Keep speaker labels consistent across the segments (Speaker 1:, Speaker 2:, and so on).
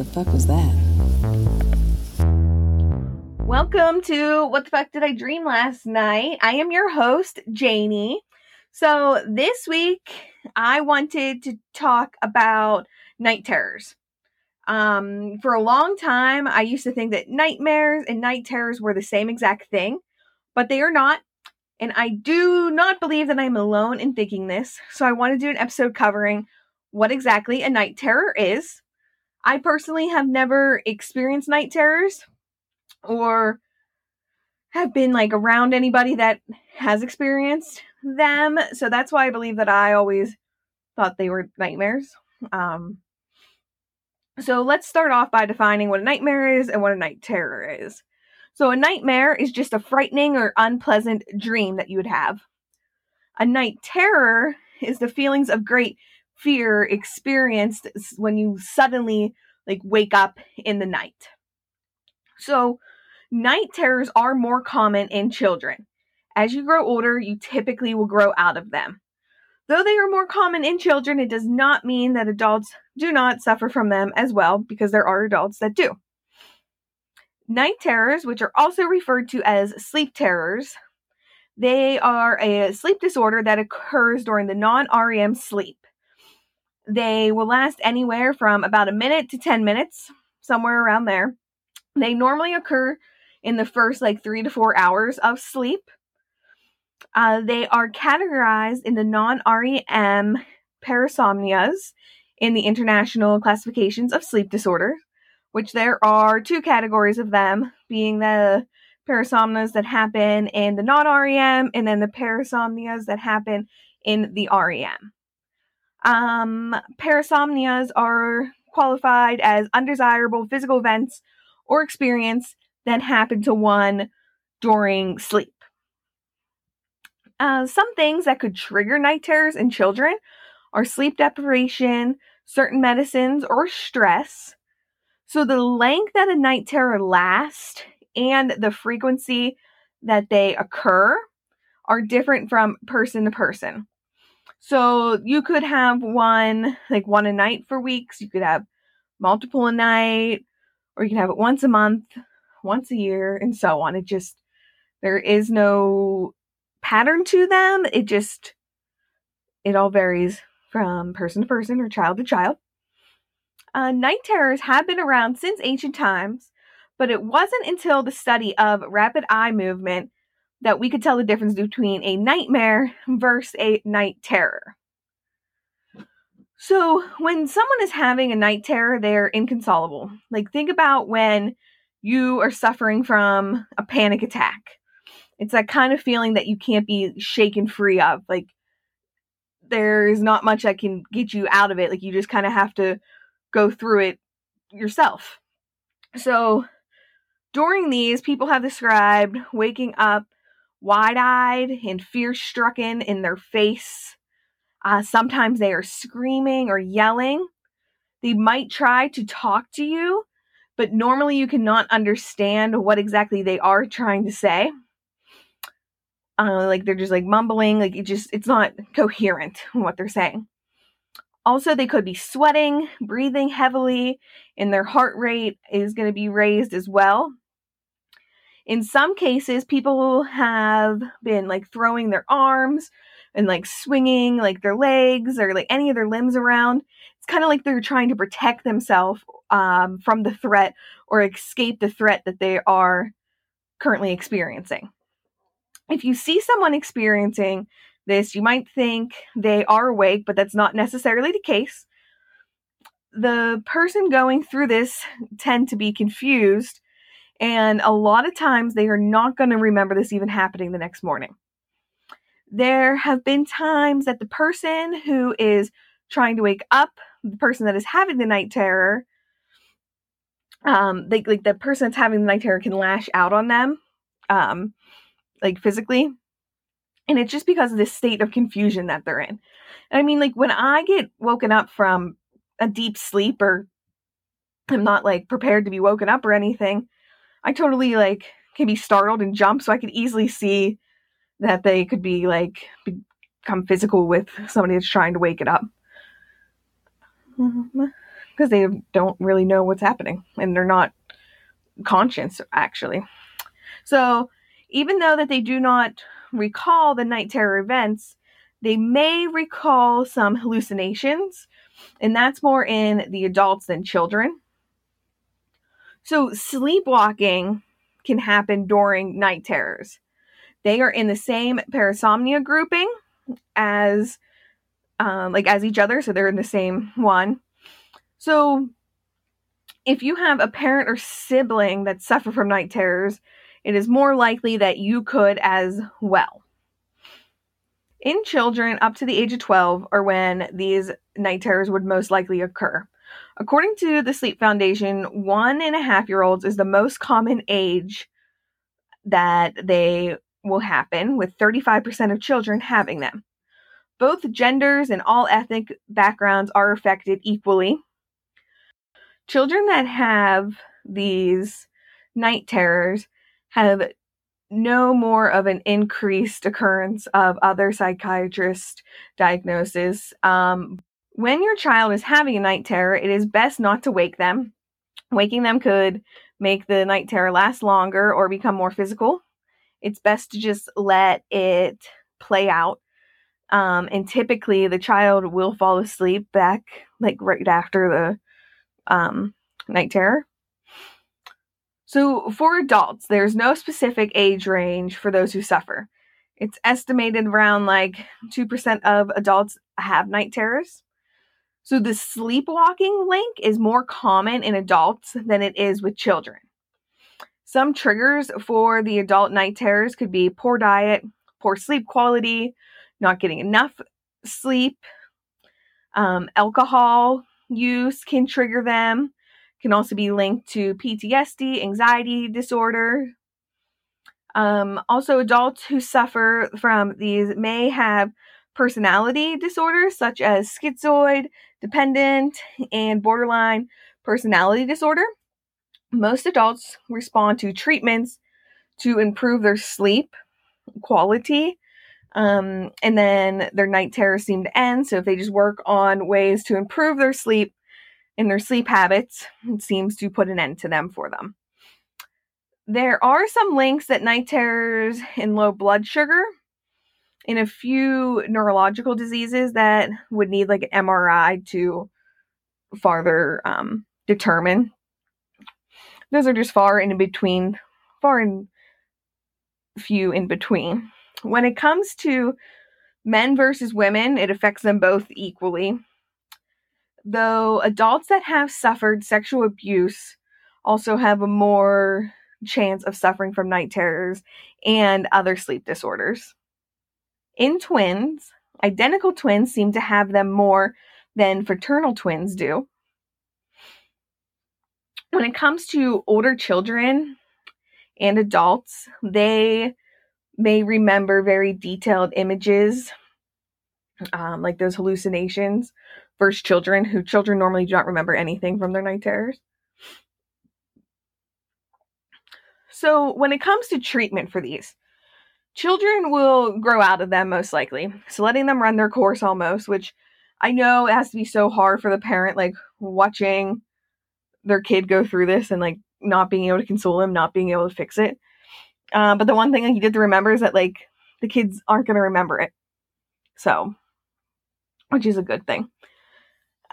Speaker 1: the fuck was that?
Speaker 2: Welcome to What the Fuck Did I Dream Last Night? I am your host, Jaynee. So, this week I wanted to talk about night terrors. Um, for a long time, I used to think that nightmares and night terrors were the same exact thing, but they are not. And I do not believe that I'm alone in thinking this. So, I want to do an episode covering what exactly a night terror is. I personally have never experienced night terrors or have been like around anybody that has experienced them. So that's why I believe that I always thought they were nightmares. Um, so let's start off by defining what a nightmare is and what a night terror is. So a nightmare is just a frightening or unpleasant dream that you would have. A night terror is the feelings of great fear experienced when you suddenly like wake up in the night. So night terrors are more common in children. As you grow older, you typically will grow out of them. Though they are more common in children, it does not mean that adults do not suffer from them as well, because there are adults that do. Night terrors, which are also referred to as sleep terrors, they are a sleep disorder that occurs during the non REM sleep. They will last anywhere from about a minute to 10 minutes, somewhere around there. They normally occur in the first like three to four hours of sleep. Uh, they are categorized in the non REM parasomnias in the International Classifications of Sleep Disorders, which there are two categories of them, being the parasomnias that happen in the non REM and then the parasomnias that happen in the REM. Um, parasomnias are qualified as undesirable physical events or experience that happen to one during sleep. Uh, some things that could trigger night terrors in children are sleep deprivation, certain medicines, or stress. So, the length that a night terror lasts and the frequency that they occur are different from person to person. So you could have one like one a night for weeks, you could have multiple a night, or you can have it once a month, once a year, and so on. It just there is no pattern to them. It just it all varies from person to person or child to child. Uh, night terrors have been around since ancient times, but it wasn't until the study of rapid eye movement that we could tell the difference between a nightmare versus a night terror. So, when someone is having a night terror, they're inconsolable. Like, think about when you are suffering from a panic attack. It's that kind of feeling that you can't be shaken free of. Like, there's not much that can get you out of it. Like, you just kind of have to go through it yourself. So, during these, people have described waking up wide eyed and fear stricken in their face. Uh, sometimes they are screaming or yelling. They might try to talk to you, but normally you cannot understand what exactly they are trying to say. Uh, like they're just like mumbling, like it just, it's not coherent what they're saying. Also, they could be sweating, breathing heavily, and their heart rate is going to be raised as well. In some cases, people have been like throwing their arms and like swinging like their legs or like any of their limbs around. It's kind of like they're trying to protect themselves um, from the threat or escape the threat that they are currently experiencing. If you see someone experiencing this, you might think they are awake, but that's not necessarily the case. The person going through this tend to be confused and a lot of times they are not going to remember this even happening the next morning. There have been times that the person who is trying to wake up the person that is having the night terror, um, they, like the person that's having the night terror can lash out on them, um, like physically. And it's just because of this state of confusion that they're in. I mean, like when I get woken up from a deep sleep or I'm not like prepared to be woken up or anything, I totally like can be startled and jump, so I could easily see that they could be like become physical with somebody that's trying to wake it up. Mm-hmm. because they don't really know what's happening and they're not conscious actually. So even though that they do not recall the night terror events, they may recall some hallucinations, and that's more in the adults than children. So sleepwalking can happen during night terrors. They are in the same parasomnia grouping as um, like as each other, so they're in the same one. So if you have a parent or sibling that suffer from night terrors, it is more likely that you could as well. In children up to the age of 12 are when these night terrors would most likely occur. According to the Sleep Foundation, one and a half year olds is the most common age that they will happen, with 35% of children having them. Both genders and all ethnic backgrounds are affected equally. Children that have these night terrors have no more of an increased occurrence of other psychiatrist diagnoses. Um, when your child is having a night terror, it is best not to wake them. Waking them could make the night terror last longer or become more physical. It's best to just let it play out. Um, and typically, the child will fall asleep back like right after the um, night terror. So, for adults, there's no specific age range for those who suffer. It's estimated around like 2% of adults have night terrors. So, the sleepwalking link is more common in adults than it is with children. Some triggers for the adult night terrors could be poor diet, poor sleep quality, not getting enough sleep, um, alcohol use can trigger them can also be linked to PTSD, anxiety disorder. Um, also, adults who suffer from these may have personality disorders such as schizoid, dependent, and borderline personality disorder. Most adults respond to treatments to improve their sleep quality. Um, and then their night terrors seem to end. So, if they just work on ways to improve their sleep, and their sleep habits it seems to put an end to them for them. There are some links that night terrors and low blood sugar in a few neurological diseases that would need like an MRI to farther um, determine. Those are just far in between, far and few in between. When it comes to men versus women, it affects them both equally though adults that have suffered sexual abuse also have a more chance of suffering from night terrors and other sleep disorders. In twins, identical twins seem to have them more than fraternal twins do. When it comes to older children and adults, they may remember very detailed images, um, like those hallucinations, versus children, who children normally do not remember anything from their night terrors. So, when it comes to treatment for these, children will grow out of them most likely. So, letting them run their course almost, which I know it has to be so hard for the parent, like watching their kid go through this and like not being able to console them, not being able to fix it. Uh, but the one thing that you get to remember is that like the kids aren't going to remember it. So, which is a good thing.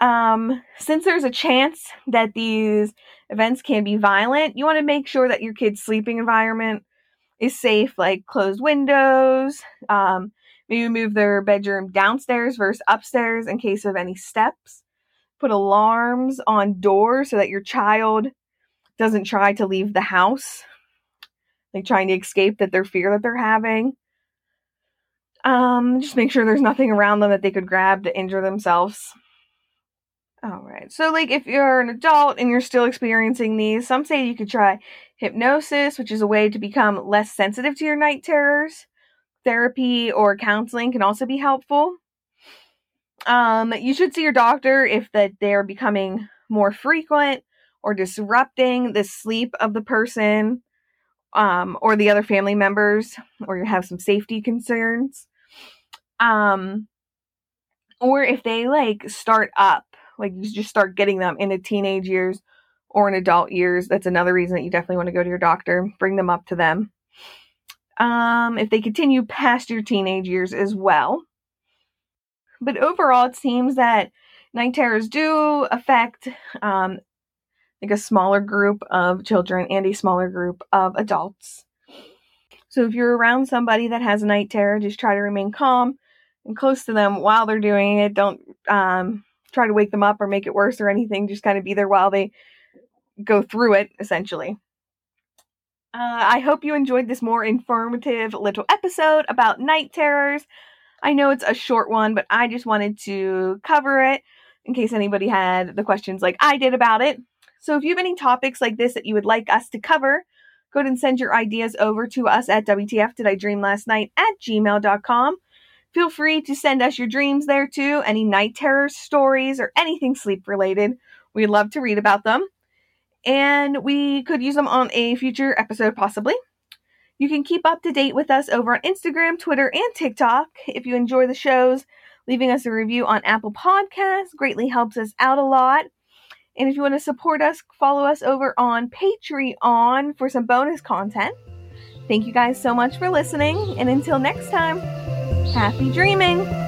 Speaker 2: Um, since there's a chance that these events can be violent, you want to make sure that your kid's sleeping environment is safe, like closed windows. Um, maybe move their bedroom downstairs versus upstairs in case of any steps. Put alarms on doors so that your child doesn't try to leave the house, like trying to escape that their fear that they're having. Um, just make sure there's nothing around them that they could grab to injure themselves. All right. So, like, if you're an adult and you're still experiencing these, some say you could try hypnosis, which is a way to become less sensitive to your night terrors. Therapy or counseling can also be helpful. Um, you should see your doctor if that they're becoming more frequent or disrupting the sleep of the person um, or the other family members, or you have some safety concerns. Um, or if they like start up like you just start getting them into teenage years or in adult years, that's another reason that you definitely want to go to your doctor. Bring them up to them. Um, if they continue past your teenage years as well. But overall, it seems that night terrors do affect um, like a smaller group of children and a smaller group of adults. So if you're around somebody that has a night terror, just try to remain calm and close to them while they're doing it. Don't um, try to wake them up or make it worse or anything. Just kind of be there while they go through it, essentially. Uh, I hope you enjoyed this more informative little episode about night terrors. I know it's a short one, but I just wanted to cover it in case anybody had the questions like I did about it. So if you have any topics like this that you would like us to cover, go ahead and send your ideas over to us at WTF Did I Dream Last Night at gmail.com. Feel free to send us your dreams there too, any night terror stories or anything sleep related. We'd love to read about them. And we could use them on a future episode, possibly. You can keep up to date with us over on Instagram, Twitter, and TikTok. If you enjoy the shows, leaving us a review on Apple Podcasts greatly helps us out a lot. And if you want to support us, follow us over on Patreon for some bonus content. Thank you guys so much for listening, and until next time, happy dreaming!